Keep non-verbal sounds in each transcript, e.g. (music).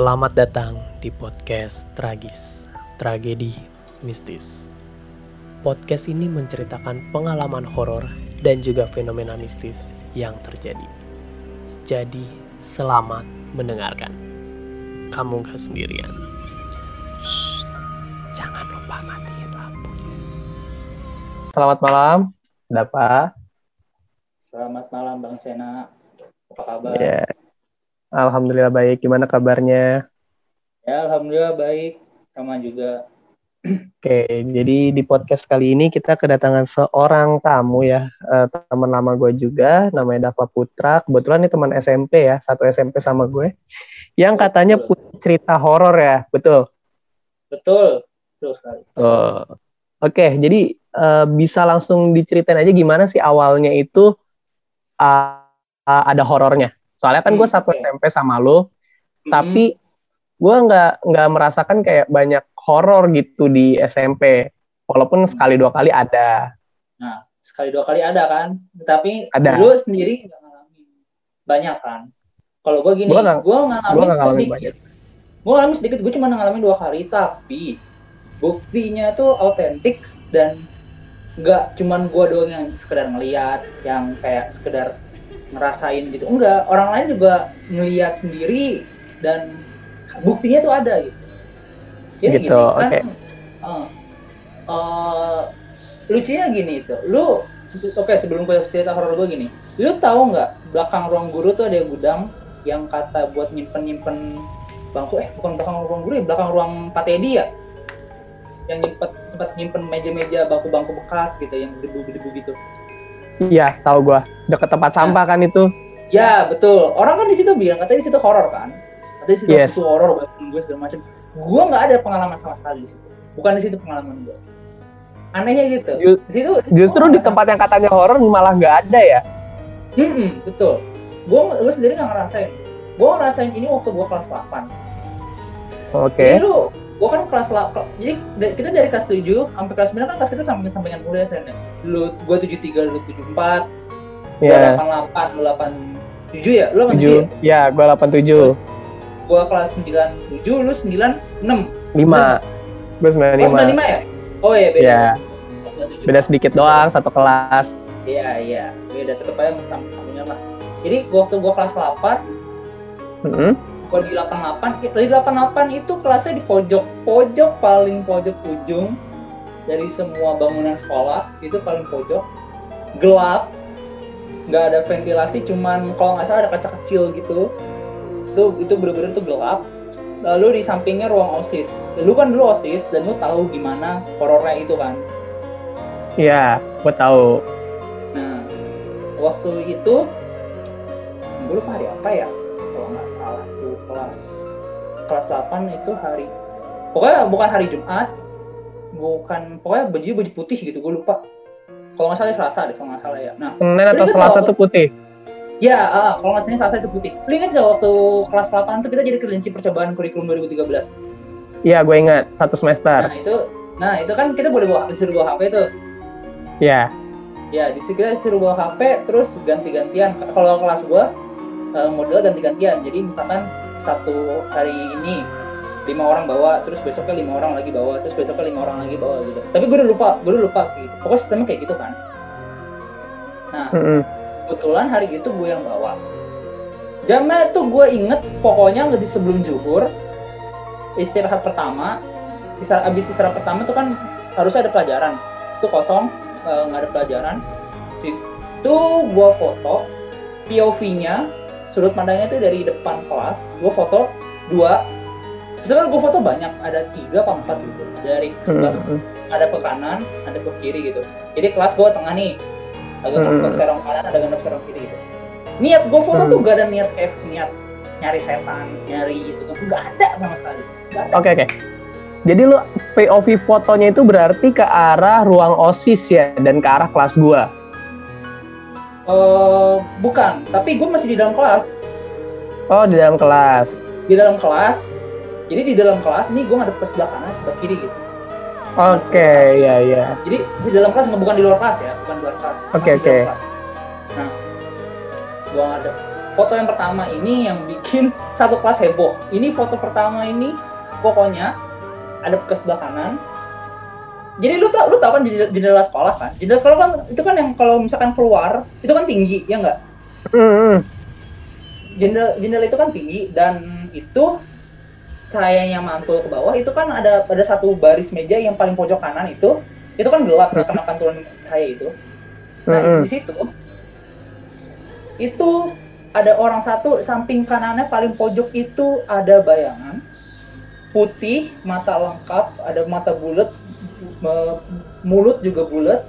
Selamat datang di podcast Tragis, Tragedi Mistis. Podcast ini menceritakan pengalaman horor dan juga fenomena mistis yang terjadi. Jadi, selamat mendengarkan. Kamu gak sendirian. Shh, jangan lupa matiin lampu. Selamat malam, Dapa. Selamat malam Bang Sena. Apa kabar? Ya, Alhamdulillah baik. Gimana kabarnya? Ya, alhamdulillah baik. Sama juga. Oke, jadi di podcast kali ini kita kedatangan seorang tamu ya, eh, teman lama gue juga, namanya Dava Putra. Kebetulan ini teman SMP ya, satu SMP sama gue. Yang katanya Betul. punya cerita horor ya, betul? Betul. Betul sekali. Oh. Oke, jadi eh, bisa langsung diceritain aja gimana sih awalnya itu ah, ah, ada horornya. Soalnya kan gue Hmm, satu. SMP sama lo, Hmm, tapi gue nggak nggak merasakan kayak banyak horor gitu di SMP walaupun sekali dua kali ada Nah, sekali dua kali ada kan. Tapi Ada. lu sendiri nggak ngalamin. Banyak kan. Kalau gue gini, Gua gue ngalamin nggak ngalamin sedikit. banyak Gue ngalamin sedikit, gue cuma ngalamin dua kali. Tapi buktinya tuh autentik dan nggak cuman gue doang yang sekedar ngeliat, yang kayak sekedar ngerasain gitu. Enggak, orang lain juga ngeliat sendiri dan buktinya tuh ada gitu. Jadi Gitu, gini, kan, oke. eh, eh, lucunya gini itu, lu oke sebelum gue cerita horor gue gini, lu tahu nggak belakang ruang guru tuh ada gudang yang kata buat nyimpen nyimpen bangku eh bukan belakang ruang guru ya belakang ruang patedi ya yang nyimpen tempat nyimpen meja-meja bangku-bangku bekas gitu yang debu-debu gitu iya tahu gue deket tempat sampah kan itu. Ya betul. Orang kan di situ bilang katanya di situ horor kan? Katanya di situ Yes. horor buat gue segala macam. Gue nggak ada pengalaman sama sekali di situ. Bukan di situ pengalaman gue anehnya gitu. Di situ justru gua di nggak tempat yang katanya horor malah nggak ada ya? Hmm, betul. Gue gue sendiri nggak ngerasain. Gue ngerasain ini waktu gue kelas 8. oke. Jadi lu, gue kan kelas la- ke- jadi da- kita dari kelas 7 sampai kelas 9 kan kelas kita samping sampingan kuliah sen. ya. Lu gue 73, lu 74, gue ya 88, lu 87 ya? Lu 87 ya? tujuh ya gue delapan tujuh Gue kelas 97, lu 96. lima gue sembilan Oh, lima 95 ya? Oh iya beda. ya beda sedikit doang satu kelas Iya, iya. Beda tetep aja samping-sampingan lah. Jadi waktu gue kelas 8, Mm-mm. Kalau di 88 di 88 itu kelasnya di pojok. Pojok paling pojok ujung dari semua bangunan sekolah itu paling pojok. Gelap nggak ada ventilasi cuman kalau nggak salah ada kaca kecil gitu. Itu itu bener-bener tuh gelap. Lalu di sampingnya ruang osis. Lu kan dulu osis dan lu tahu gimana horornya itu kan? Iya, gue tahu. Nah, waktu itu gue lupa hari apa ya kalau nggak salah tuh kelas kelas 8 itu hari pokoknya bukan hari Jumat bukan pokoknya baju baju putih gitu gue lupa kalau nggak salah Selasa deh kalau nggak salah ya nah Senin atau Selasa tuh putih. ya ah, kalau nggak salah Selasa itu putih lu inget gak waktu kelas 8 tuh kita jadi kelinci percobaan kurikulum 2013 Iya, gue ingat satu semester. nah itu nah itu kan kita boleh bawa disuruh bawa HP tuh Ya, Ya, di situ kita disuruh bawa HP, terus ganti-gantian. Kalau kelas gua eh, model ganti-gantian. Jadi misalkan satu hari ini lima orang bawa, terus besoknya lima orang lagi bawa, terus besoknya lima orang lagi bawa gitu. Tapi gue udah lupa, gue udah lupa gitu. Pokoknya sistemnya kayak gitu kan. Nah, kebetulan hari itu gue yang bawa. Jamnya tuh gue inget, pokoknya nggak di sebelum zuhur, istirahat pertama, istirahat, abis istirahat pertama tuh kan harusnya ada pelajaran. Itu kosong, eh, nggak ada pelajaran. Situ gue foto, POV-nya, sudut pandangnya itu dari depan kelas, gue foto dua, sebenarnya gue foto banyak, ada tiga apa empat gitu, dari sebelah Mm-mm. ada ke kanan, ada ke kiri gitu. Jadi kelas gue tengah nih, agak Hmm. hmm. serong kanan, ada gandap serong kiri gitu. Niat gue foto Hmm. tuh gak ada niat F, niat nyari setan, nyari itu gak ada sama sekali. Oke oke. Jadi lu POV fotonya itu berarti ke arah ruang OSIS ya dan ke arah kelas gua. Eh, bukan, tapi gue masih di dalam kelas. Oh, di dalam kelas. Di dalam kelas, jadi di dalam kelas nih gue ngadep ke sebelah kanan, sebelah kiri gitu. Oke, ya ya. Jadi di dalam kelas bukan di luar kelas ya, bukan di luar kelas. Oke, dalam oke. kelas. Nah, gue ngadep foto yang pertama ini yang bikin (laughs) satu kelas heboh. Ini foto pertama ini pokoknya ada ke sebelah kanan. Jadi lu tau, lu tau kan jendela, sekolah kan? Jendela sekolah kan itu kan yang kalau misalkan keluar itu kan tinggi, ya enggak? Hmm. Jendela jendela itu kan tinggi dan itu cahayanya mantul ke bawah itu kan ada ada satu baris meja yang paling pojok kanan itu itu kan gelap Hmm. kena pantulan cahaya itu. Nah di situ itu ada orang satu samping kanannya paling pojok itu ada bayangan putih mata lengkap ada mata bulat mulut juga bulat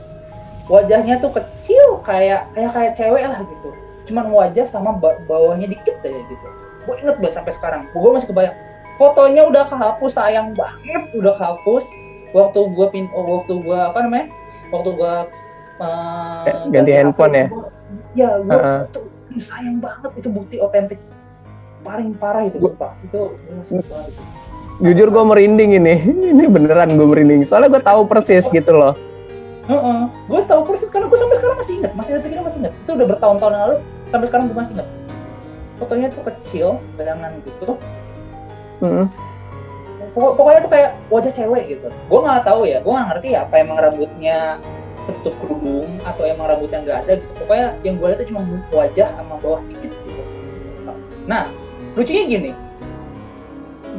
wajahnya tuh kecil kayak kayak kayak cewek lah gitu. Cuman wajah sama ba- bawahnya dikit aja gitu. Gue inget banget sampai sekarang. Gue masih kebayang. Fotonya udah kehapus sayang banget udah kehapus. Waktu gue pin oh, waktu gue apa namanya? Waktu gue uh, Ganti handphone ya? ya gue Heeh. tuh sayang banget itu bukti otentik. Paling parah itu Gua- itu gua masih itu. Jujur gue merinding ini. (laughs) Ini beneran gue merinding. Soalnya gue tahu persis gitu loh. Heeh. gue tahu persis karena gue sampai sekarang masih ingat masih detik ini masih ingat itu udah bertahun-tahun lalu sampai sekarang gue masih ingat fotonya tuh kecil bayangan gitu Hmm. Pokok- pokoknya tuh kayak wajah cewek gitu gue nggak tahu ya gue nggak ngerti ya apa emang rambutnya tertutup kerudung atau emang rambutnya nggak ada gitu pokoknya yang gue lihat tuh cuma wajah sama bawah dikit gitu nah lucunya gini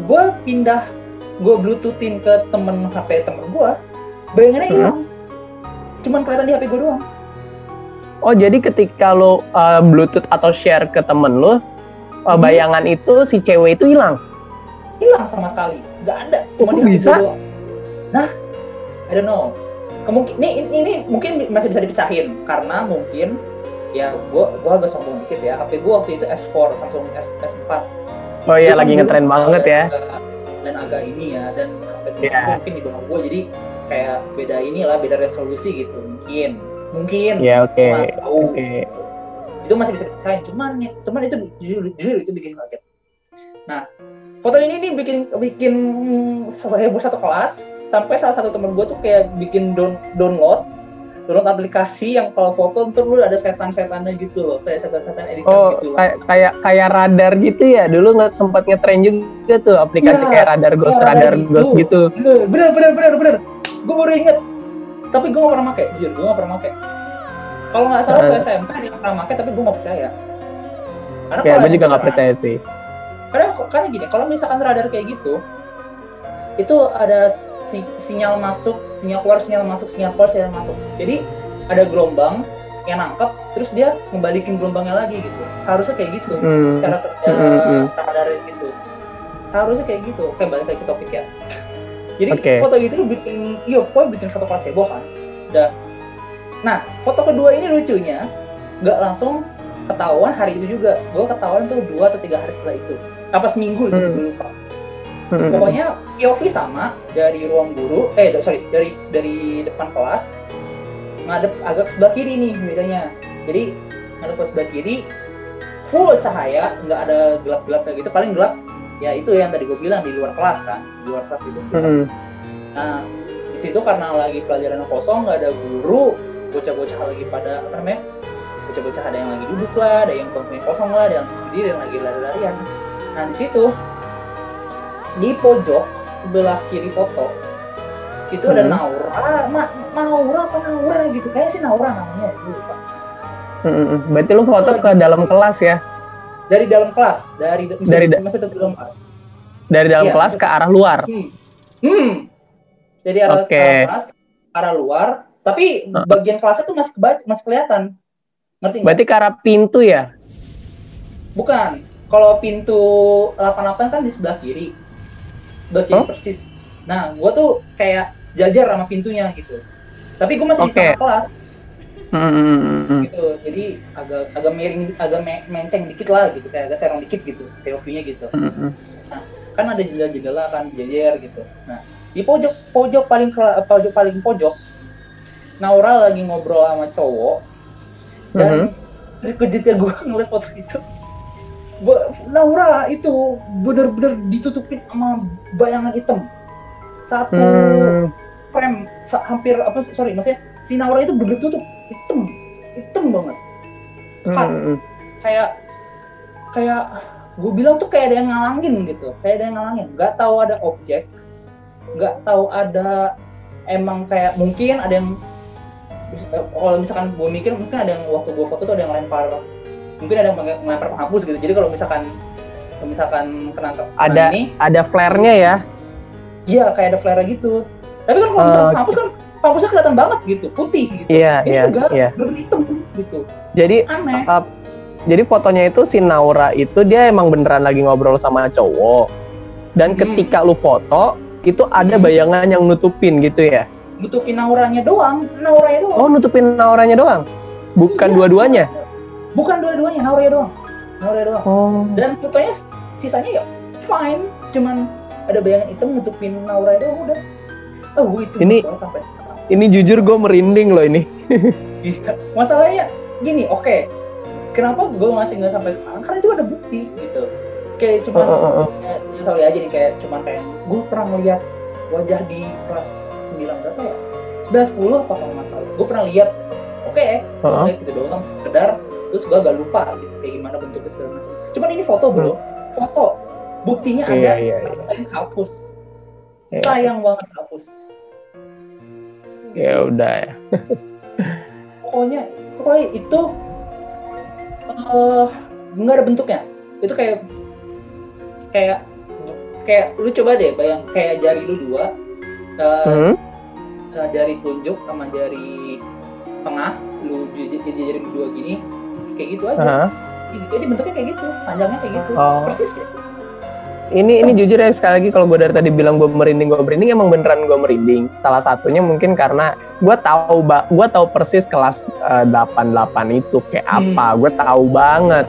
gue pindah gue bluetoothin ke temen hp temen gue bayangannya Hmm. hilang. Cuman kelihatan di hp gue doang. Oh jadi ketika lo uh, bluetooth atau share ke temen lo, uh, Hmm. bayangan itu si cewek itu hilang. hilang sama sekali. Nggak ada. Cuma hp bisa? gue doang. Nah I don't know. Kemungkin ini, ini ini mungkin masih bisa dipecahin. Karena mungkin ya gua gua agak sombong dikit ya. HP gua waktu itu S4 Samsung S, S4 Oh iya lagi ngetren banget ya. dan agak ini ya dan HP gua mungkin di bawah gua jadi kayak beda inilah beda resolusi gitu mungkin mungkin Ya oke. Gua nggak tahu. Oke. itu masih bisa dipecahin cuman ya cuman itu jujur, jujur itu bikin kaget nah foto ini nih bikin bikin heboh satu kelas sampai salah satu temen gue tuh kayak bikin down, download download aplikasi yang kalau foto ntar lu ada setan-setannya gitu loh kayak setan-setan editor Oh gitu kayak kayak kayak radar gitu ya. Dulu nggak sempat ngetren juga tuh aplikasi Iya, kayak radar ghost, iya, radar gitu. ghost gitu. bener bener bener bener gue baru inget tapi gue gak pernah pakai jujur gue gak pernah pakai kalau nggak salah Eh. ke SMP ada yang pernah pakai tapi gue gak percaya karena Ya gue juga nggak percaya sih. karena karena gini kalau misalkan radar kayak gitu itu ada si- sinyal masuk sinyal keluar sinyal masuk sinyal keluar sinyal masuk. Jadi ada gelombang yang nangkep terus dia ngebalikin gelombangnya lagi gitu. Seharusnya kayak gitu Hmm. cara kerja Hmm, hmm, radar gitu. Seharusnya kayak gitu. Oke balik lagi ke topik ya. Jadi Oke. foto itu bikin iya pokoknya bikin foto kelas heboh kan. Udah nah foto kedua ini lucunya nggak langsung ketahuan hari itu juga. Gue ketahuan tuh dua atau tiga hari setelah itu. Apa seminggu gitu Hmm. lupa Hmm. pokoknya POV sama dari ruang guru eh sorry dari dari depan kelas ngadep agak ke sebelah kiri nih bedanya jadi ngadep ke sebelah kiri full cahaya nggak ada gelap-gelapnya gitu paling gelap ya itu yang tadi gue bilang di luar kelas kan di luar kelas itu Hmm. nah di situ karena lagi pelajaran kosong nggak ada guru bocah-bocah lagi pada apa namanya bocah-bocah ada yang lagi duduk lah ada yang kosong lah ada yang berdiri ada yang lagi lari-larian nah di situ di pojok sebelah kiri foto itu ada Hmm. Naura Ma Naura apa Naura gitu kayaknya sih Naura namanya gue lupa Hmm, hmm. Berarti lu foto ke dalam kelas ya? dari dalam kelas dari Dari da- masih tetap dalam kelas Dari dalam Iya. kelas ke arah luar. Hmm. Hmm. Jadi arah, arah kelas, arah luar, tapi bagian kelasnya tuh masih kebaca, masih kelihatan. Ngerti? Berarti ke arah pintu ya? Bukan. Kalau pintu 88 kan di sebelah kiri. Kiri Oh. persis. Nah, gua tuh kayak sejajar sama pintunya gitu. Tapi gua masih di Oke. tengah kelas Hmm, hmm, hmm, hmm. gitu. Jadi agak agak miring, agak me- menceng dikit lah gitu, kayak agak serong dikit gitu, POV-nya gitu. Hmm, hmm. kan ada jendela-jendela kan jejer gitu. Nah di pojok pojok paling pojok paling pojok Naura lagi ngobrol sama cowok dan terus kejutnya gue ngeliat foto itu gue Naura itu bener-bener ditutupin sama bayangan hitam satu Hmm. frame sa- hampir apa sorry maksudnya si Naura itu bener tutup hitam hitam banget Hmm, hmm. kayak kayak gue bilang tuh kayak ada yang ngalangin gitu kayak ada yang ngalangin nggak tahu ada objek nggak tahu ada emang kayak mungkin ada yang kalau misalkan gue mikir mungkin ada yang waktu gue foto tuh ada yang lempar mungkin ada yang ngelempar penghapus gitu. Jadi kalau misalkan kalau misalkan kena ada ini ada flare-nya ya? Iya kayak ada flare gitu. Tapi kan kalau misalkan Uh, penghapus kan penghapusnya kelihatan banget gitu putih gitu. Iya ini iya enggak iya. bener hitam gitu. Jadi aneh. uh, jadi fotonya itu si Naura itu dia emang beneran lagi ngobrol sama cowok. Dan Hmm. ketika lu foto itu ada Hmm. bayangan yang nutupin gitu ya? Nutupin auranya doang. Nauranya doang. Oh nutupin Nauranya doang? Bukan Iya. dua-duanya bukan dua-duanya nauranya doang. Nauranya doang. Oh. Dan fotonya sisanya ya fine. Cuman ada bayangan hitam nutupin nauranya doang udah. Oh itu Ini- masalah sampai ini jujur gue merinding loh ini. (laughs) Iya. masalahnya gini oke. Kenapa gue masih nggak sampai sekarang? Karena itu ada bukti gitu. Kayak cuman oh, oh, oh. ya, sorry aja nih kayak cuman kayak gue pernah ngeliat wajah di kelas 9 berapa ya? 9 10 apa kalau nggak salah. Gue pernah lihat. Oke Oh, oh. lihat gitu doang sekedar terus gue agak lupa gitu kayak gimana bentuknya segala macam cuman ini foto bro foto buktinya Hmm. Iya, ada iya, iya. sayang hapus Iya. sayang banget hapus ya udah ya pokoknya pokoknya itu eh nggak ada bentuknya itu kayak kayak kayak lu coba deh bayang kayak jari lu dua eh, Hmm? eh, jari telunjuk sama jari tengah lu jari lu dua gini kayak gitu aja Aha. jadi bentuknya kayak gitu panjangnya kayak gitu Oh. persis kayak gitu. ini ini jujur ya sekali lagi kalau gue dari tadi bilang gue merinding gue merinding emang beneran gue merinding salah satunya mungkin karena gue tahu gue tahu persis kelas eh, 88 itu kayak Hmm. apa gue tahu banget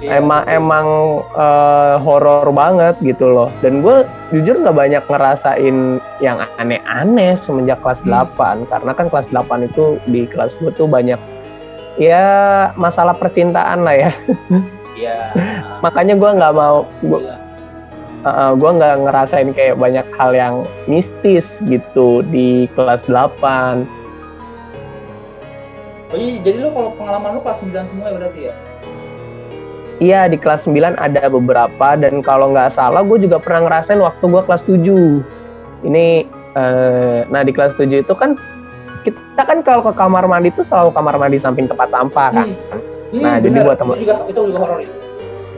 Iya. emang emang eh, horor banget gitu loh dan gue jujur nggak banyak ngerasain yang aneh-aneh semenjak kelas Hmm. 8 karena kan kelas 8 itu di kelas gue tuh banyak ya masalah percintaan lah ya Iya. (laughs) makanya gue nggak mau gua, Iya. uh, gue nggak ngerasain kayak banyak hal yang mistis gitu di kelas 8 Oh, iya, jadi lu kalau pengalaman lu kelas 9 semua ya berarti ya? Iya di kelas 9 ada beberapa dan kalau nggak salah gue juga pernah ngerasain waktu gue kelas 7 ini eh, nah di kelas 7 itu kan kita kan kalau ke kamar mandi itu selalu kamar mandi samping tempat sampah kan Hmm, Nah, jadi bener. buat temen- itu juga itu juga horor itu.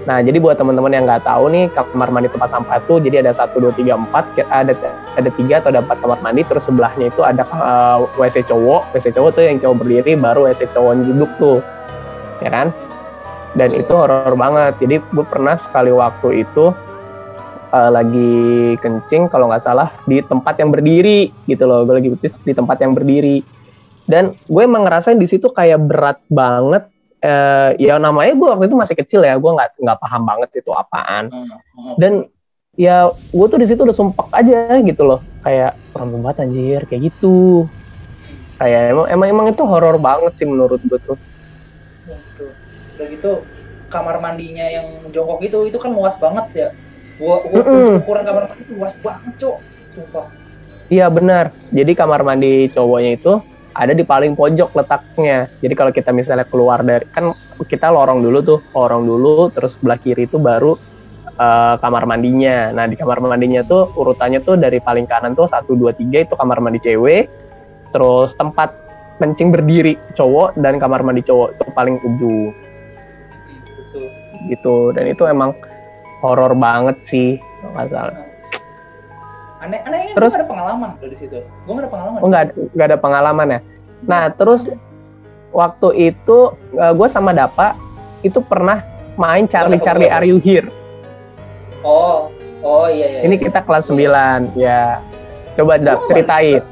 nah jadi buat teman-teman yang nggak tahu nih kamar mandi tempat sampah itu jadi ada satu dua tiga empat ada ada tiga atau ada empat kamar mandi terus sebelahnya itu ada eh, WC cowok WC cowok tuh yang cowok berdiri baru WC cowok duduk tuh ya kan dan itu horor banget jadi gue pernah sekali waktu itu eh, lagi kencing kalau nggak salah di tempat yang berdiri gitu loh. Gue lagi pipis di tempat yang berdiri. Dan gue emang ngerasain di situ kayak berat banget. Eh, ya namanya gue waktu itu masih kecil ya gue nggak nggak paham banget itu apaan. Hmm, hmm. dan ya gue tuh di situ udah sumpek aja gitu loh. Kayak banget anjir kayak gitu. Kayak emang emang emang itu horor banget sih menurut gue tuh. Gitu. Udah gitu kamar mandinya yang jongkok itu itu kan luas banget ya. Gua gua- Mm-mm. ukuran kamar mandi itu luas banget, Cok. Sumpah. Iya benar. Jadi kamar mandi cowoknya itu ada di paling pojok letaknya. Jadi kalau kita misalnya keluar dari kan kita lorong dulu tuh, lorong dulu, terus sebelah kiri itu baru eh, kamar mandinya. Nah di kamar mandinya tuh urutannya tuh dari paling kanan tuh satu dua tiga itu kamar mandi cewek, terus tempat kencing berdiri cowok dan kamar mandi cowok itu paling ujung betul. gitu. Dan itu emang horor banget sih kalau nggak salah. Aneh anehnya Terus- ada pengalaman tuh di situ. Gua nggak ada pengalaman. Oh nggak ada- nggak ada pengalaman ya. Nah terus waktu itu gue sama Dapa itu pernah main Charlie Boleh, Charlie. Are You Here. Oh, oh iya iya. Ini kita kelas 9 ya. Coba Dap Oh, ceritain.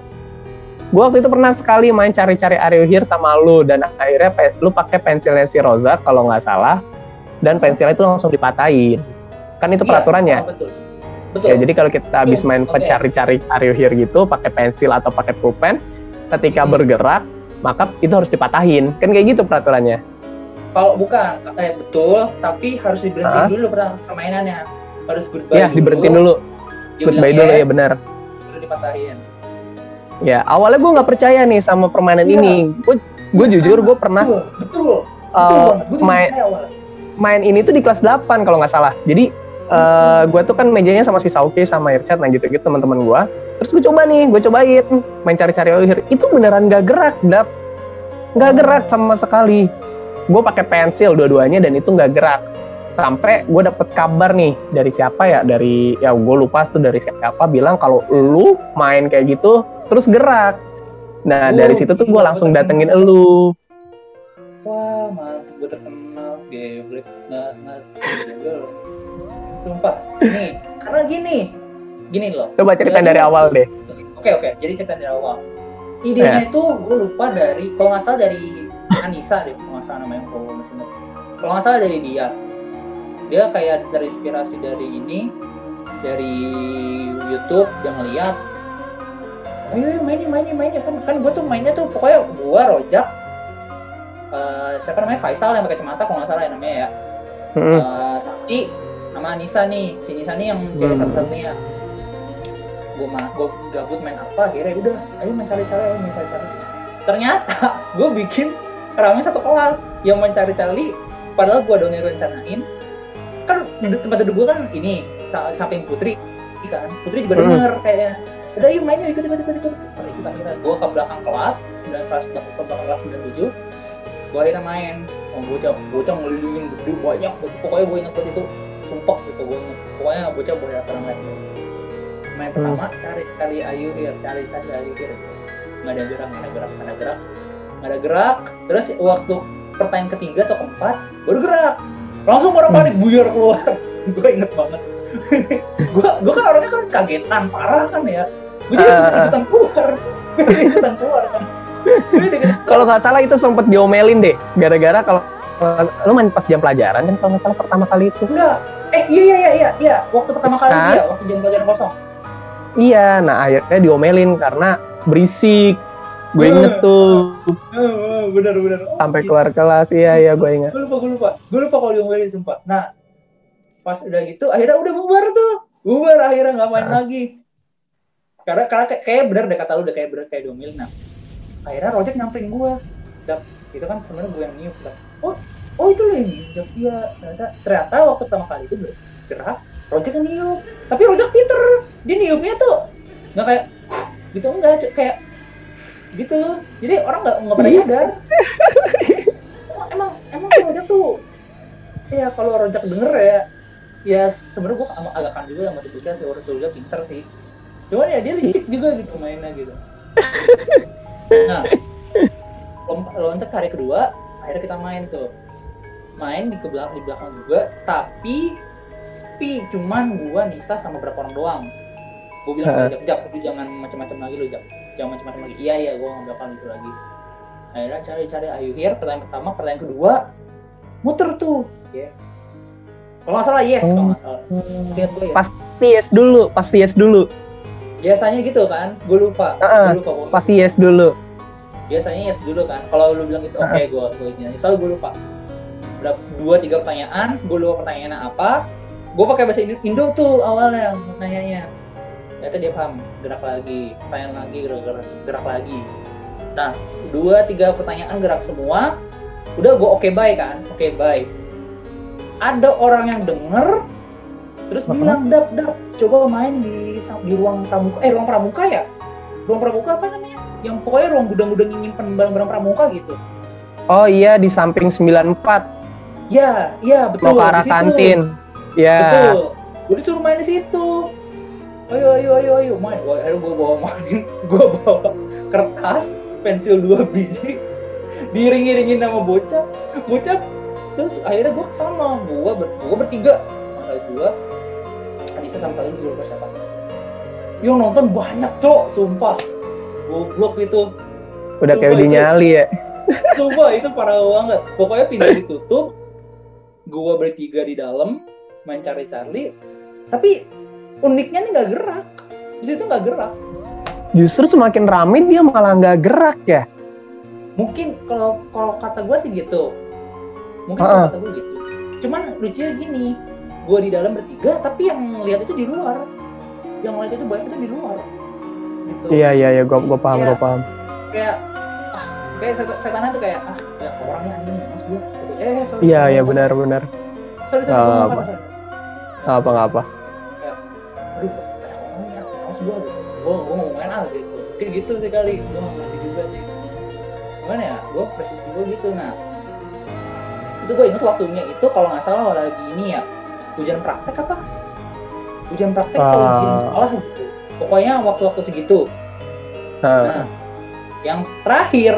Gue waktu itu pernah sekali main cari-cari Are You Here sama lu dan akhirnya lu pakai pensilnya si Rosa kalau nggak salah dan pensilnya itu langsung dipatahin. Kan itu Iya, peraturannya. oh, betul. Betul. Ya, jadi kalau kita habis main Oke. cari-cari Are You Here gitu, pakai pensil atau pakai pulpen, ketika Hmm. bergerak, maka itu harus dipatahin. Kan kayak gitu peraturannya. Kalau bukan, eh, betul, tapi harus diberhentiin Hah? dulu permainannya. Harus goodbye Ya, diberhentiin dulu. Dia Goodbye dulu ya benar. Baru dipatahin. Ya, awalnya gue nggak percaya nih sama permainan Iya. ini. Gue gue Iya, jujur gue pernah Betul, betul. uh, betul juga main main ini tuh di kelas 8 kalau nggak salah. Jadi uh, gue tuh kan mejanya sama si Sauki sama Irchat nah gitu-gitu teman-teman gue. Terus gue coba nih, gue cobain main cari-cari air. Itu beneran gak gerak, dap. Gak gerak sama sekali. Gue pakai pensil dua-duanya dan itu gak gerak. Sampai gue dapet kabar nih dari siapa ya? Dari ya gue lupa tuh dari siapa bilang kalau lu main kayak gitu terus gerak. Nah oh, dari situ tuh gue langsung datengin elu. Wah mantap gue terkenal nggak nggak sumpah nih karena gini gini loh. Coba cerita dari awal deh. Oke oke jadi cerita dari awal. Idenya yeah. itu gue lupa dari kalau nggak salah dari Anissa deh kalau nggak salah namanya kalau masih kalau nggak salah dari dia. Dia kayak terinspirasi dari ini dari YouTube yang ngeliat ayo mainnya mainnya mainnya. Kan kan gue tuh mainnya tuh pokoknya gue rojak uh, siapa namanya Faisal yang pakai kacamata kalau nggak salah ya namanya ya. Mm -hmm. uh, Sakti sama Nisa nih. Si Nisa nih yang cewek hmm. satu-satunya gue mah gue gabut main apa akhirnya udah ayo mencari-cari ayo mencari-cari ternyata (laughs) gue bikin ramai satu kelas yang mencari-cari padahal gue udah rencanain. Kan tempat duduk gue kan ini samping Putri kan. Putri juga hmm. denger kayaknya. Udah yuk mainnya ikut ikut ikut ikut. Ikut akhirnya gue ke belakang kelas sembilan kelas ke belakang kelas sembilan tujuh. Gue akhirnya main. Oh, bocah bocah ngelilingin gede banyak. Pokoknya gue inget itu sumpah gitu gue pokoknya bocah boleh pernah main main pertama hmm. cari kali ayu ya cari cari ayu kiri nggak ada gerak nggak ada gerak nggak ada gerak. Nggak ada gerak. Terus waktu pertanyaan ketiga atau keempat baru gerak. Langsung pada panik hmm. buyar keluar. (laughs) Gue inget banget. (laughs) Gue gue kan orangnya kan kagetan parah kan ya. Gue jadi uh, ikutan keluar. (laughs) Ikutan keluar kan. Kalau nggak salah itu sempet diomelin deh gara-gara kalau lu main pas jam pelajaran kan kalau salah pertama kali itu? Enggak. Eh iya iya iya iya. Iya waktu pertama kali nah, iya waktu jam pelajaran kosong. Iya nah akhirnya diomelin karena berisik. Gue inget tuh. Bener bener oh, sampai keluar kelas. Iya iya gue inget. Gue lupa gue lupa. Gue lupa kalau diomelin sumpah. Nah pas udah gitu akhirnya udah bubar tuh. Bubar akhirnya nggak main nah. lagi. Karena karena kayak, kayak bener deh kata lu udah kayak bener kayak diomelin. Nah akhirnya Rojek nyamperin gue Dap, itu kan sebenarnya gue yang niup oh oh itu loh yang niup iya ternyata ternyata waktu pertama kali itu gerak Rojak yang niup. Tapi Rojak pinter. Dia niupnya tuh nggak kayak gitu. Enggak kayak gitu. Jadi orang nggak nggak pada nyadar. Emang emang Rojak tuh ya kalau Rojak denger ya ya sebenarnya gue agak kan juga sama bocah si Rojak pinter sih. Cuman ya dia licik juga gitu mainnya gitu. Nah loncat hari kedua akhirnya kita main tuh. Main di belakang di belakang juga tapi sepi cuman gua Nisa sama berapa orang doang. Gua bilang uh. jak jak lu jangan macam-macam lagi lu jak jangan macam-macam lagi. Iya iya gua nggak bakal itu lagi. Akhirnya cari-cari Ayu Hir pertanyaan pertama pertanyaan kedua muter tuh. Yes. Kalau nggak salah yes kalau nggak salah. Lihat gue ya pasti yes dulu pasti yes dulu. Biasanya gitu kan gue lupa. Uh -uh. gue lupa. Pasti yes dulu biasanya yes dulu kan. Kalau lu bilang itu oke okay, gue gue ini. Soalnya gue lupa. Berapa dua tiga pertanyaan gue lupa pertanyaannya apa. Gue pakai bahasa Indo, Indo tuh awalnya nanyanya ternyata dia paham. Gerak lagi pertanyaan lagi gerak, gerak, gerak lagi. Nah dua tiga pertanyaan gerak semua. Udah gue oke okay, bye kan? Oke okay, bye. Ada orang yang denger terus uh -huh. bilang dap dap coba main di di ruang pramuka eh ruang pramuka ya ruang pramuka apa namanya yang pokoknya ruang gudang-gudang nyimpen barang-barang pramuka gitu. Oh iya di samping 94. Ya, iya betul. Mau ke arah kantin. Ya. Betul. Gue disuruh main di situ. Ayo ayo ayo ayo main. Gua akhirnya gue bawa main. (laughs) Gue bawa kertas, pensil dua biji, diiring-iringin sama bocah. Bocah terus akhirnya gue sama gue ber, gue bertiga masa gue bisa sama satu dua siapa yang nonton banyak cok sumpah. Goblok itu udah kayak udah nyali ya. (laughs) Coba itu parah banget. Pokoknya pintu ditutup gua bertiga di dalam main cari-cari tapi uniknya nih nggak gerak. Di situ nggak gerak. Justru semakin rame dia malah nggak gerak ya? Mungkin kalau kalau kata gue sih gitu. Mungkin uh -uh. kata gue gitu. Cuman lucunya gini gue di dalam bertiga tapi yang lihat itu di luar yang lihat itu banyak itu di luar. Gitu. Iya iya iya gue gue paham gue paham. kayak ah kayak setan tuh kayak ah ya orangnya anjing mas gue gitu. eh iya iya benar benar. Sorry sorry gue apa. Nggak apa? nggak apa. aduh kayak orangnya males gue gue gue mau main ah gitu. Mungkin gitu sih kali gue nggak ngerti juga sih. Gimana ya gue presisi gue gitu nah. Itu gue inget waktunya itu kalau nggak salah lagi ini ya ujian praktek apa ujian praktek atau Ah. ujian sekolah gitu pokoknya waktu-waktu segitu Nah, Nah, yang terakhir,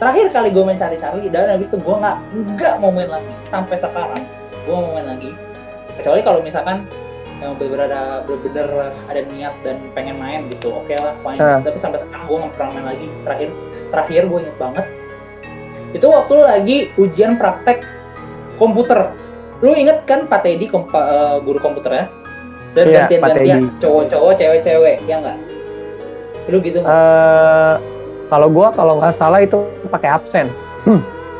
terakhir kali gue main cari-cari dan habis itu gue nggak nggak mau main lagi sampai sekarang gue mau main lagi. Kecuali kalau misalkan yang bener-bener ada bener-bener ada niat dan pengen main gitu, oke lah fine. Ah. Tapi sampai sekarang gue nggak pernah main lagi. Terakhir, terakhir gue inget banget itu waktu lagi ujian praktek komputer. Lu inget kan Pak Teddy kompa- eh, guru komputer ya? Dan Iya, Pak gantian-gantian cowok-cowok, cewek-cewek, ya nggak? Lu gitu nggak? eh, kalau gua kalau nggak salah itu pakai absen.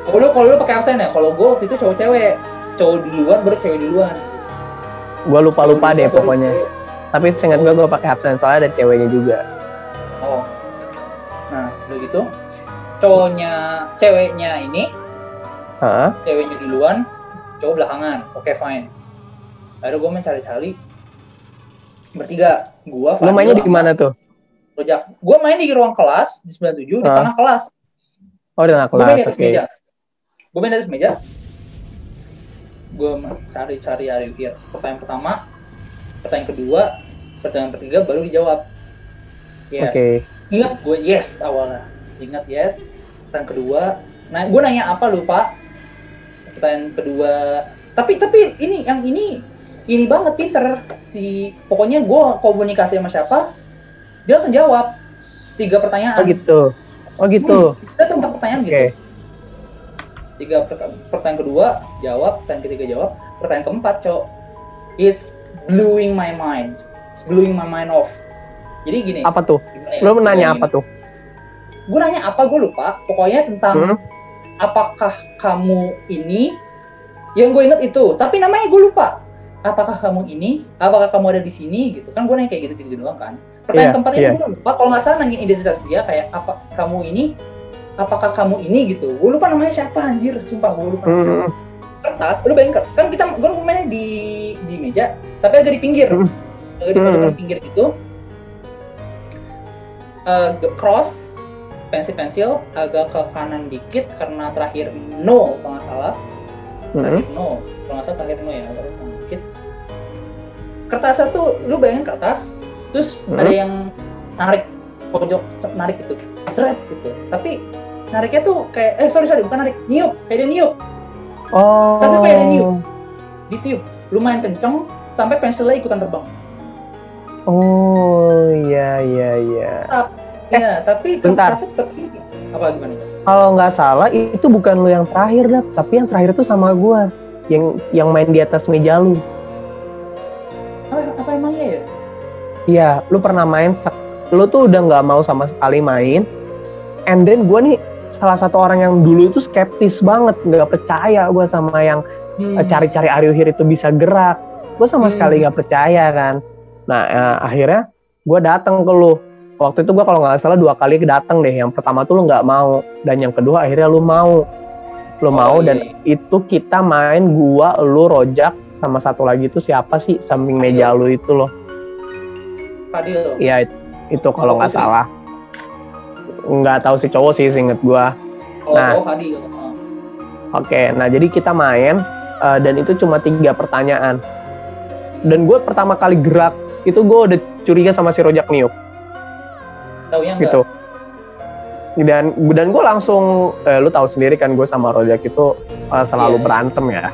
Kalau lu kalau lu pakai absen ya, kalau gue waktu itu cowok cewek, cowok duluan baru cewek duluan. Gua lupa lupa deh pokoknya. cewek. Tapi seingat gua gua pakai absen soalnya ada ceweknya juga. Oh. Nah, udah gitu. Cowoknya, ceweknya ini, Hah? ceweknya duluan, cowok belakangan. Oke, fine. Lalu gue mencari-cari bertiga. Gua, Lu mainnya di Fadil, mana tuh? Rojak. Gue main di ruang kelas di 97 di Ah. tengah kelas. Oh di tengah Gue main di kelas. atas Oke. meja. Gue main di atas meja. Gue cari-cari akhir pertanyaan pertama, pertanyaan kedua, pertanyaan ketiga baru dijawab. Yes. Oke. Ingat gue yes awalnya. Ingat yes. Pertanyaan kedua, nah gue nanya apa lupa. Pertanyaan kedua, tapi tapi ini yang ini ini banget pinter si pokoknya gue komunikasi sama siapa dia langsung jawab tiga pertanyaan Oh gitu. Oh gitu. Udah tuh empat pertanyaan Oke. gitu tiga perta- pertanyaan kedua jawab pertanyaan ketiga jawab pertanyaan keempat cok it's blowing my mind it's blowing my mind off jadi gini Apa tuh? ya? Lu menanya apa tuh? gue nanya apa gue lupa pokoknya tentang Hmm? apakah kamu ini yang gue inget itu tapi namanya gue lupa apakah kamu ini apakah kamu ada di sini gitu. Kan gue nanya kayak gitu gitu doang kan. Pertanyaan Iya, keempat iya. ini gue lupa. Kalau nggak salah nanya identitas dia kayak apa kamu ini? Apakah kamu ini? gitu. Gue lupa namanya siapa anjir. Sumpah gue lupa. Hmm. kertas. Lu bayangin kan- kan kita gue mainnya di di meja tapi agak di pinggir. Hmm. agak di Hmm. pojokan pinggir gitu. Ge- cross pensil pensil agak ke kanan dikit karena terakhir no kalau nggak salah. Hmm. terakhir no. Kalau nggak salah terakhir no ya kertasnya tuh lu bayangin kertas terus Hmm. ada yang narik pojok narik gitu seret gitu tapi nariknya tuh kayak eh sorry sorry bukan narik niup kayak dia niup Oh. Kasih apa ya, Daniel? ditiup lumayan kenceng sampai pensilnya ikutan terbang. Oh iya iya iya. Iya, tapi bentar. kertasnya tetap. Apa gimana? Kalau nggak salah itu bukan lu yang terakhir dah, tapi yang terakhir itu sama gua. Yang yang main di atas meja lu. Iya, lu pernah main, lu tuh udah nggak mau sama sekali main, and then gue nih salah satu orang yang dulu itu skeptis banget, nggak percaya gue sama yang Hmm. eh, cari-cari Aryohir itu bisa gerak, gue sama Hmm. sekali nggak percaya kan. Nah eh, akhirnya gue datang ke lu, waktu itu gue kalau nggak salah dua kali datang deh, yang pertama tuh lu nggak mau, dan yang kedua akhirnya lu mau, lu Oh, mau iya, dan itu kita main gua, lu, rojak, sama satu lagi itu siapa sih samping meja lu itu loh. Fadil. Iya it- itu kalau nggak salah. Nggak tahu si cowok sih seinget gua. Oh, Nah. oh Fadil. Oh. Oke, nah jadi kita main eh, dan itu cuma tiga pertanyaan. Dan gue pertama kali gerak itu gue udah curiga sama si Rojak Niuk Tahu yang enggak? gitu. Dan dan gue langsung, eh, lu tahu sendiri kan gue sama Rojak itu eh, selalu Iya. berantem ya.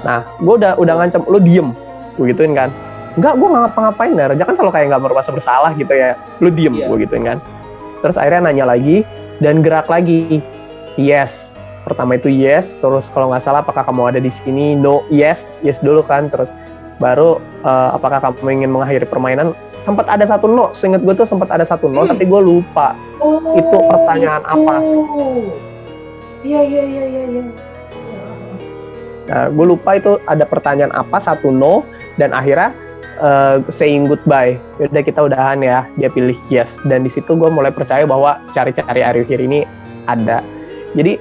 Nah, gue udah udah ngancam lu diem, gue gituin kan. Enggak, gue nggak ngapa-ngapain ya. Rojak kan selalu kayak nggak merasa bersalah gitu ya. Lu diem, Iya. gue gituin kan. Terus akhirnya nanya lagi dan gerak lagi. Yes. Pertama itu yes, terus kalau nggak salah apakah kamu ada di sini? No, yes, yes dulu kan. Terus baru eh, apakah kamu ingin mengakhiri permainan? Sempat ada satu no, seinget gue tuh sempat ada satu no, Hmm. tapi gue lupa. Oh, Itu pertanyaan apa? Iya, iya, iya, iya, iya. Nah, gue lupa itu ada pertanyaan apa satu no dan akhirnya eh, saying goodbye. Yaudah kita udahan ya. Dia pilih yes. Dan di situ gue mulai percaya bahwa cari-cari Aryohir ini ada. Jadi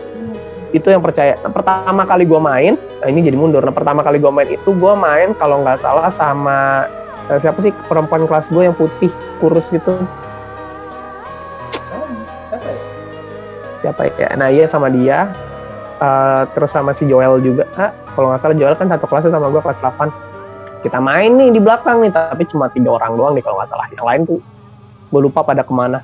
itu yang percaya. Nah, pertama kali gue main nah ini jadi mundur. Nah pertama kali gue main itu gue main kalau nggak salah sama eh, siapa sih? Perempuan kelas gue yang putih kurus gitu. Apa siapa ya? Nah iya sama dia. Eh, terus sama si Joel juga. Ah, kalau nggak salah Joel kan satu kelasnya sama gue kelas 8 kita main nih di belakang nih tapi cuma tiga orang doang nih kalau nggak salah. Yang lain tuh gue lupa pada ke mana.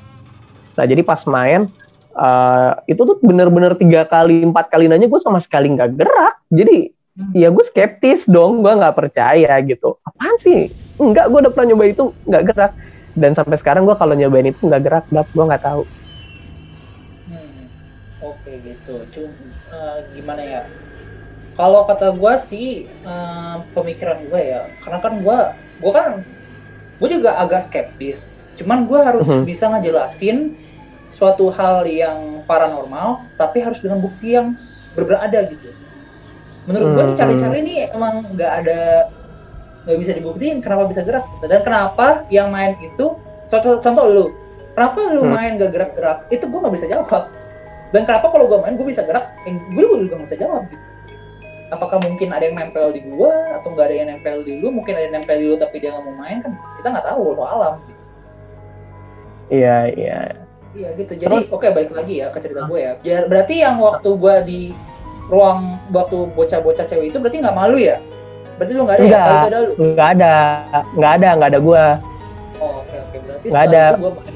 Nah jadi pas main eh, itu tuh bener-bener tiga kali empat kali nanya gue sama sekali nggak gerak. Jadi Hmm. ya gue skeptis dong gue nggak percaya gitu. Apaan sih? Enggak gue udah pernah nyoba itu nggak gerak. Dan sampai sekarang gue kalau nyobain itu nggak gerak dap gue nggak tahu. Hmm, Oke gitu. Cuma eh, gimana ya? Kalau kata gue sih eh, pemikiran gue ya, karena kan gue, gue kan, gue juga agak skeptis. Cuman gue harus Mhm. bisa ngejelasin suatu hal yang paranormal, tapi harus dengan bukti yang benar ada gitu. Menurut gue Hmm. cari-cari ini emang nggak ada nggak bisa dibuktiin kenapa bisa gerak gitu. dan kenapa yang main itu contoh contoh lu kenapa lu Hmm. main gak gerak-gerak itu gue nggak bisa jawab dan kenapa kalau gue main gue bisa gerak eh, gue juga nggak bisa jawab gitu apakah mungkin ada yang nempel di gua atau nggak ada yang nempel di lu mungkin ada yang nempel di lu tapi dia nggak mau main kan kita nggak tahu lo alam gitu. iya iya. Iya gitu. Jadi oke balik lagi ya ke cerita gue ya. Biar- berarti yang waktu gue di ruang waktu bocah-bocah cewek itu berarti nggak malu ya? Berarti lu nggak ada ya? Nggak. Itu ada lu? Nggak ada. Nggak ada nggak ada gue oh oke oke. Berarti Nggak ada. itu gue main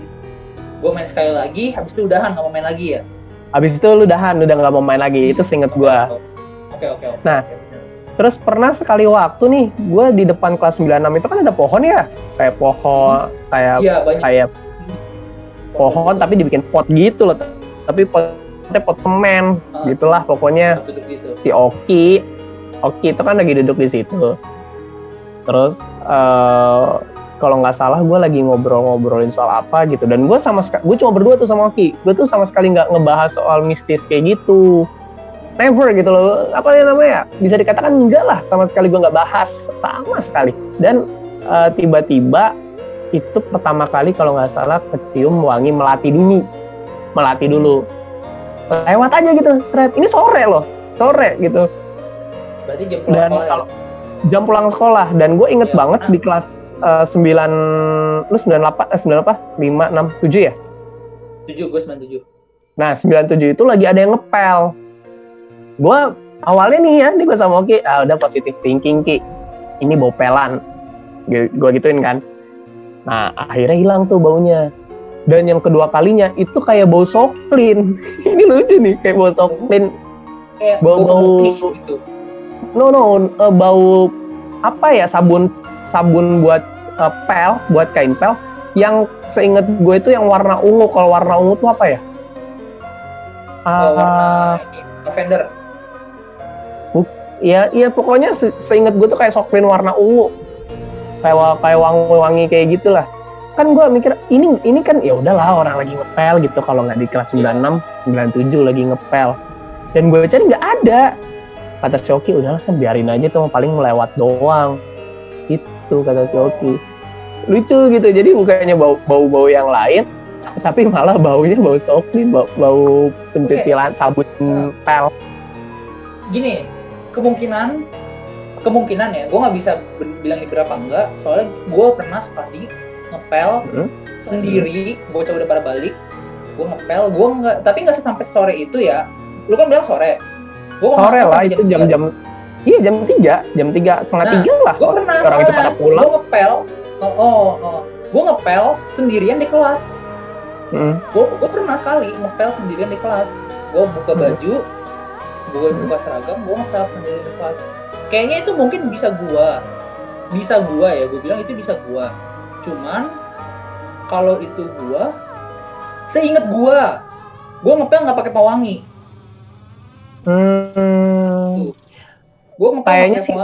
gue main sekali lagi habis itu udahan nggak mau main lagi ya? Abis itu lu dahan, udah nggak mau main lagi. Itu seinget gua. Oke oke oke Nah. Terus pernah sekali waktu nih, gua di depan kelas 96 itu kan ada pohon ya, kayak pohon, kayak iya banyak kayak pohon tapi dibikin pot gitu loh. Tapi potnya pot semen, Ah. gitulah pokoknya. gitu Si Oki, Oki itu kan lagi duduk di situ. Terus eh kalau nggak salah gue lagi ngobrol-ngobrolin soal apa gitu dan gue sama gue cuma berdua tuh sama Oki gue tuh sama sekali nggak ngebahas soal mistis kayak gitu never gitu loh. Apa ya namanya? Bisa dikatakan enggak lah sama sekali gue nggak bahas. Sama sekali. Dan eh, tiba-tiba itu pertama kali kalau nggak salah kecium wangi melati dulu. Melati dulu. Lewat aja gitu seret. Ini sore loh. Sore gitu. Berarti jam pulang dan sekolah ya? kalau jam pulang sekolah. Dan gue inget Iya. banget di kelas eh, 9 lu 98 eh 9 apa? 5 6 7 ya? Tujuh gue sembilan tujuh. Nah 97 itu lagi ada yang ngepel gue awalnya nih ya nih gue sama Oki ah udah positif thinking Ki. Ini bau pelan. Gue gituin kan. Nah akhirnya hilang tuh baunya. Dan yang kedua kalinya itu kayak bau soklin. (laughs) Ini lucu nih kayak bau soklin. Kayak Bau- bau gitu. No no eh, bau apa ya sabun sabun buat eh, pel buat kain pel. Yang seinget gue itu yang warna ungu. Kalau warna ungu tuh apa ya? Oh, Ah, warna ini lavender ya iya pokoknya se- seinget gue tuh kayak soklin warna ungu. Kayak kayak wangi-wangi kayak gitulah. Kan gue mikir ini ini kan ya udahlah orang lagi ngepel gitu kalau nggak di kelas 96 97 lagi ngepel. Dan gue cari nggak ada. Kata si Oki udahlah sen biarin aja tuh paling melewat doang. Itu kata si Oki. Lucu gitu jadi bukannya bau bau bau yang lain tapi malah baunya bau soklin bau, bau pencucian sabun pel. Gini kemungkinan kemungkinan ya gue nggak bisa bilang ini berapa enggak soalnya gue pernah sekali ngepel Hmm. sendiri bocah udah pada balik gue ngepel gue nggak tapi nggak sampai sore itu ya lu kan bilang sore gue sore lah itu jam-jam iya jam tiga jam tiga setengah Nah, tiga lah gue pernah orang itu pada pulang gue ngepel oh, oh, oh. gue ngepel sendirian di kelas Hmm. gue gue pernah sekali ngepel sendirian di kelas gue buka Hmm. Gue buka seragam gue ngepel sendirian di kelas kayaknya itu mungkin bisa gua. Bisa gua ya gue bilang itu bisa gua. Cuman kalau itu gua seinget gua gua ngepel nggak pakai pewangi. Hmm. gua ngepel Kayaknya sih-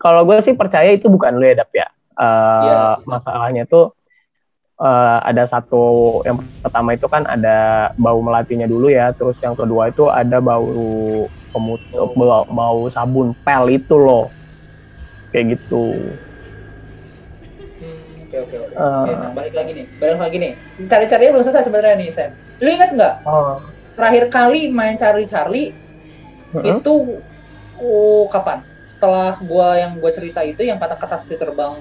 kalau gue sih percaya itu bukan lu ya Dap ya. Eh, Iya. masalahnya tuh eh, ada satu yang pertama itu kan ada bau melatinya dulu ya terus yang kedua itu ada bau pemutup bau, bau sabun pel itu loh kayak gitu Hmm, oke oke oke. Oke, nah balik lagi nih balik lagi nih cari-carinya belum selesai sebenarnya nih Sam lu ingat nggak oh terakhir kali main Charlie Charlie Heeh. itu oh kapan? Setelah gua yang gua cerita itu yang kata kertas itu terbang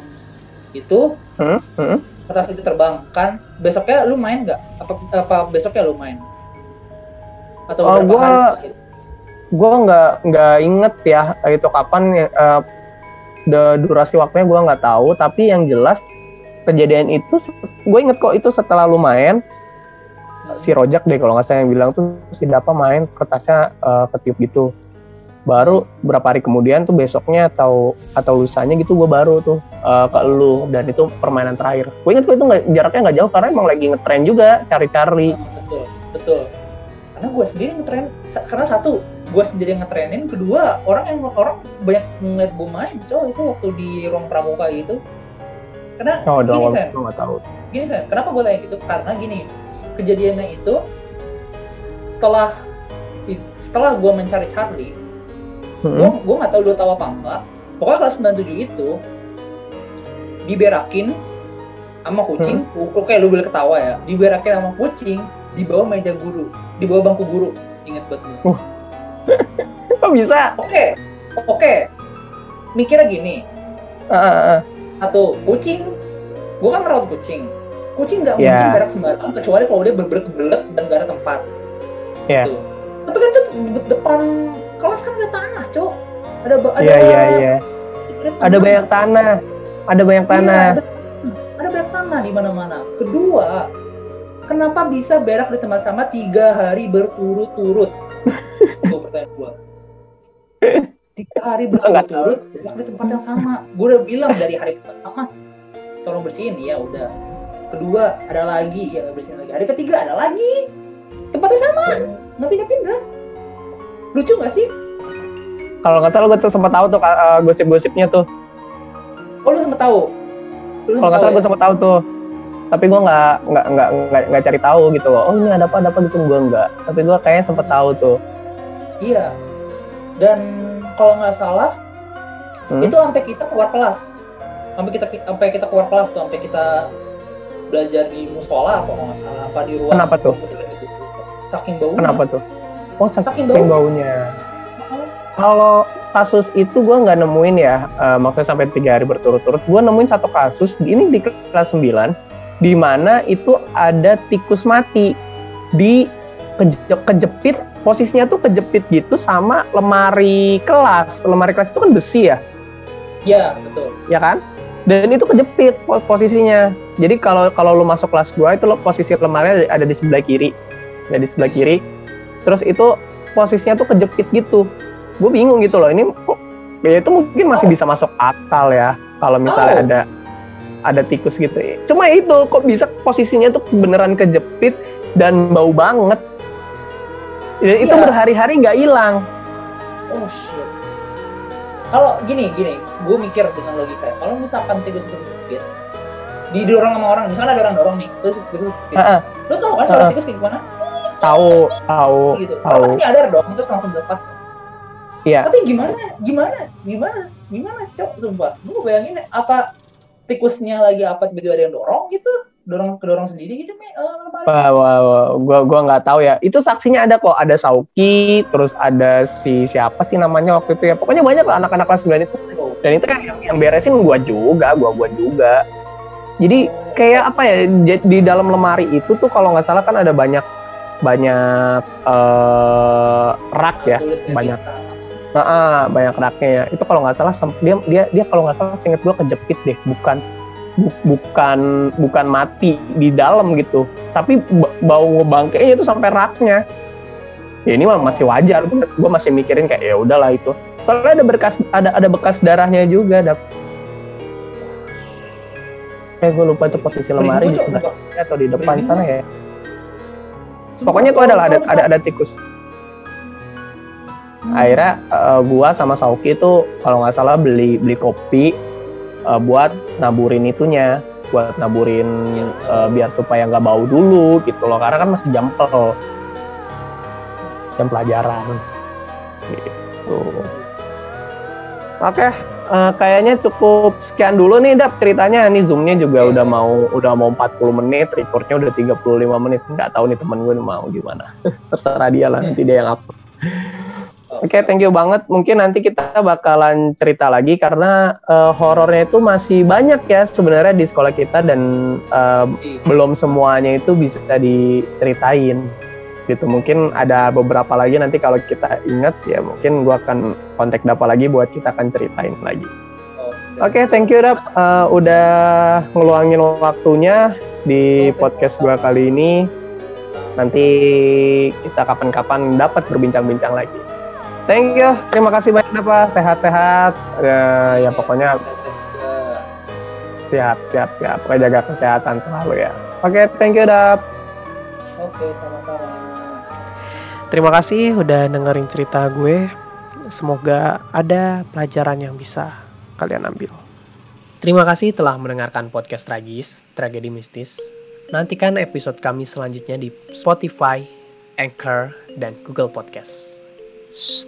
itu Heeh, heeh. Kertas itu terbang kan besoknya lu main nggak? Apa, apa besoknya lu main? Atau Oh, berapa gua- hari setelah itu? gue nggak nggak inget ya itu kapan the durasi waktunya gue nggak tahu tapi yang jelas kejadian itu gue inget kok itu setelah lu main si Rojak deh kalau nggak salah yang bilang tuh si Dapa main kertasnya eh, ketiup gitu baru berapa hari kemudian tuh besoknya atau atau lusanya gitu gue baru tuh eh, ke lu. Dan itu permainan terakhir. Gue inget kok itu nggak jaraknya nggak jauh karena emang lagi ngetren juga cari-cari. Nah, betul betul. Karena gue sendiri ngetren karena satu gue sendiri ngetrenin kedua orang yang orang banyak ngeliat gue main. Cowok itu waktu di ruang pramuka gitu. Karena oh gini Sen, gue tahu. Gini Sen, kenapa gue tanya gitu? Karena gini kejadiannya itu setelah setelah gue mencari Charlie gue Mm-mm. gue nggak tahu lu tahu apa enggak pokoknya kelas 97 itu diberakin sama kucing oke lu boleh ketawa ya diberakin sama kucing di bawah meja guru di bawah bangku guru inget banget gue. (laughs) kok bisa oke oke mikirnya gini Ah, ah, ah. satu kucing gue kan merawat kucing kucing nggak Ya. mungkin berak sembarangan kecuali kalau dia berberak belet dan gak ada tempat Ya. Gitu. tapi kan itu di depan kelas kan ada tanah cok ada ba- ada Iya iya iya. ada banyak tanah. Ada banyak Iya, tanah. ada, ada banyak tanah di mana-mana. Kedua, kenapa bisa berak di tempat sama tiga hari berturut-turut? (laughs) Itu pertanyaan gua. (laughs) Tiga hari berturut-turut berak di tempat yang sama. Gue udah bilang dari hari pertama, mas, tolong bersihin. Ya udah. Kedua, ada lagi, ya bersihin lagi. Hari ketiga ada lagi. Tempatnya sama, nggak pindah-pindah. Lucu nggak sih? Kalau nggak salah gue tuh sempat tahu tuh uh, gosip-gosipnya tuh. Oh lu sempet tahu? Kalau nggak salah gue sempat tahu tuh. Tapi gue nggak nggak nggak nggak cari tahu gitu. Oh ini ada apa ada apa gitu gue nggak. Tapi gue kayaknya sempat tahu tuh. Iya. Dan kalau nggak salah Hmm? itu sampai kita keluar kelas. Sampai kita sampai kita keluar kelas tuh, sampai kita belajar di musola apa kalau nggak salah apa di ruang Kenapa tuh? gitu. Saking baunya. Kenapa tuh? Oh saking Saking baunya. baunya. Kalau kasus itu gue nggak nemuin ya, eh, maksudnya sampai tiga hari berturut-turut. Gue nemuin satu kasus, ini di kelas 9, di mana itu ada tikus mati di keje- kejepit, posisinya tuh kejepit gitu sama lemari kelas. Lemari kelas itu kan besi ya, Iya, betul. ya kan? Dan itu kejepit po- posisinya. Jadi kalau kalau lu masuk kelas gua itu lo posisi lemari ada, ada di sebelah kiri, ada di sebelah kiri. Terus itu posisinya tuh kejepit gitu. Gue bingung gitu loh. Ini ya itu mungkin masih bisa masuk akal ya kalau misalnya Oh. ada ada tikus gitu. Cuma itu kok bisa posisinya tuh beneran kejepit dan bau banget. Dan itu Iya. berhari-hari nggak hilang. Oh shit. Kalau gini gini, gue mikir dengan logika. Kalau misalkan tikus itu kejepit, didorong sama orang, misalnya ada orang dorong nih, terus tikus kejepit. Lu tau kan suara tikus kayak gimana? Tahu, tahu, Gitu. tahu. Pasti nyadar dong, terus langsung lepas. Iya. Tapi gimana, gimana, gimana, gimana, cok, sumpah. Gue bayangin apa tikusnya lagi apa tiba-tiba ada yang dorong gitu, dorong kedorong sendiri gitu, me, eh, lemari. Wah, wah, wah, gua gua nggak tahu ya. Itu saksinya ada kok, ada Sauki, terus ada si siapa sih namanya waktu itu ya. Pokoknya banyak lah anak-anak kelas 9 itu. Dan itu kan yang, yang beresin gua juga, gua gua juga. Jadi kayak apa ya di dalam lemari itu tuh kalau nggak salah kan ada banyak banyak eh rak ya, banyak. Nah, ah, banyak raknya ya. Itu kalau nggak salah dia dia dia kalau nggak salah seinget gua kejepit deh, bukan bu- bukan bukan mati di dalam gitu. Tapi ba- bau bangkainya itu sampai raknya. Ya ini mah masih wajar. Gue masih mikirin kayak ya udahlah itu. Soalnya ada bekas ada ada bekas darahnya juga. Ada Eh gue lupa itu posisi lemari di sebelah atau di depan sana ya. Pokoknya itu adalah ada ada ada tikus. Hmm. akhirnya eh, gua sama Sauki itu kalau nggak salah beli beli kopi eh, buat naburin itunya buat naburin eh, biar supaya nggak bau dulu gitu loh karena kan masih jam pel jam pelajaran gitu oke uh, kayaknya cukup sekian dulu nih Dap ceritanya. Ini zoomnya juga udah mau udah mau 40 menit, recordnya udah 35 menit. Nggak tahu nih temen gue mau gimana. (laughs) Terserah dia lah, nanti dia yang upload. Oke, okay, thank you banget. Mungkin nanti kita bakalan cerita lagi karena uh, horornya itu masih banyak ya sebenarnya di sekolah kita dan uh, belum semuanya itu bisa diceritain gitu. Mungkin ada beberapa lagi nanti kalau kita ingat ya mungkin gua akan kontak Dapa lagi buat kita akan ceritain lagi. Oke, okay, thank you Dap uh, udah ngeluangin waktunya di podcast gua kali ini. Nanti kita kapan-kapan dapat berbincang-bincang lagi. Thank you. Terima kasih banyak Pak. Sehat-sehat. Uh, ya pokoknya siap, siap, siap. Pokoknya jaga kesehatan selalu ya. Oke, okay, thank you Dap. Oke, sama-sama. Terima kasih udah dengerin cerita gue. Semoga ada pelajaran yang bisa kalian ambil. Terima kasih telah mendengarkan podcast Tragis, Tragedi Mistis. Nantikan episode kami selanjutnya di Spotify, Anchor, dan Google Podcast. Shh.